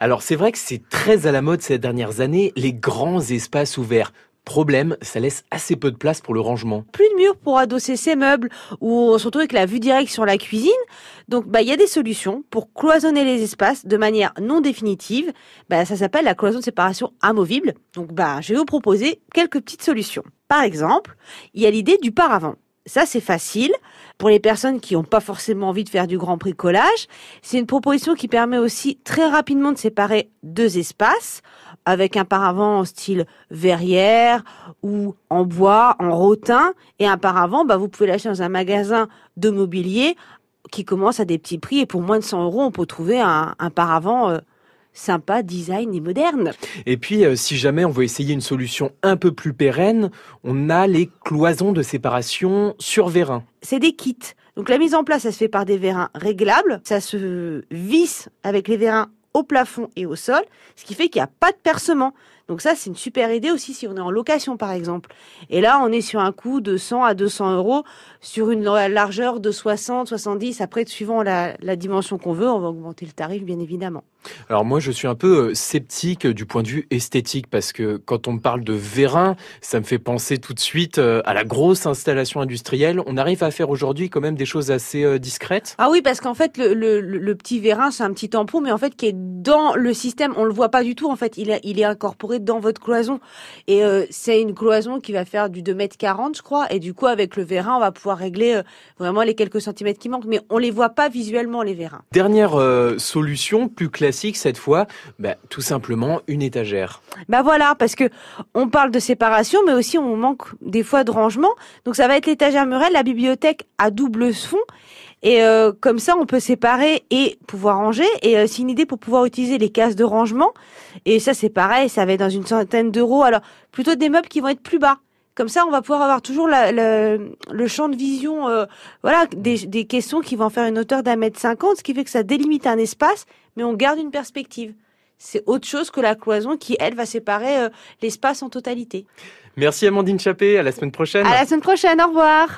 Alors c'est vrai que c'est très à la mode ces dernières années, les grands espaces ouverts. Problème, ça laisse assez peu de place pour le rangement. Plus de murs pour adosser ses meubles ou on se retrouve avec la vue directe sur la cuisine. Donc bah il y a des solutions pour cloisonner les espaces de manière non définitive. Bah ça s'appelle la cloison de séparation amovible. Donc bah je vais vous proposer quelques petites solutions. Par exemple, il y a l'idée du paravent. Ça, c'est facile. Pour les personnes qui n'ont pas forcément envie de faire du grand bricolage, c'est une proposition qui permet aussi très rapidement de séparer deux espaces avec un paravent en style verrière ou en bois, en rotin. Et un paravent, bah, vous pouvez l'acheter dans un magasin de mobilier qui commence à des petits prix. Et pour moins de 100 euros, on peut trouver un, paravent euh, sympa, design et moderne. Et puis, euh, si jamais on veut essayer une solution un peu plus pérenne, on a les cloisons de séparation sur vérin. C'est des kits. Donc la mise en place, ça se fait par des vérins réglables. Ça se visse avec les vérins au plafond et au sol, ce qui fait qu'il n'y a pas de percement. Donc ça, c'est une super idée aussi si on est en location, par exemple. Et là, on est sur un coût de 100 à 200 euros sur une largeur de 60, 70. Après, suivant la, la dimension qu'on veut, on va augmenter le tarif, bien évidemment. Alors moi, je suis un peu euh, sceptique du point de vue esthétique parce que quand on me parle de vérin, ça me fait penser tout de suite euh, à la grosse installation industrielle. On arrive à faire aujourd'hui quand même des choses assez euh, discrètes? Ah oui, parce qu'en fait, le, le, le, petit vérin, c'est un petit tampon, mais en fait, qui est dans le système. On le voit pas du tout. En fait, il est incorporé dans votre cloison. Et euh, c'est une cloison qui va faire du 2 m 40, je crois. Et du coup, avec le vérin, on va pouvoir régler vraiment les quelques centimètres qui manquent. Mais on les voit pas visuellement, les vérins. Dernière solution, plus classique cette fois bah, Tout simplement une étagère. Bah voilà, parce que on parle de séparation, mais aussi on manque des fois de rangement. Donc ça va être l'étagère Murel, la bibliothèque à double fond. Et euh, comme ça, on peut séparer et pouvoir ranger. Et euh, c'est une idée pour pouvoir utiliser les cases de rangement. Et ça, c'est pareil, ça va être dans une centaine d'euros. Alors, plutôt des meubles qui vont être plus bas. Comme ça, on va pouvoir avoir toujours le champ de vision, euh, voilà, des, des caissons qui vont faire une hauteur d'un mètre cinquante, ce qui fait que ça délimite un espace, mais on garde une perspective. C'est autre chose que la cloison qui, elle, va séparer euh, l'espace en totalité. Merci Amandine Chappé, à la semaine prochaine. À la semaine prochaine, au revoir.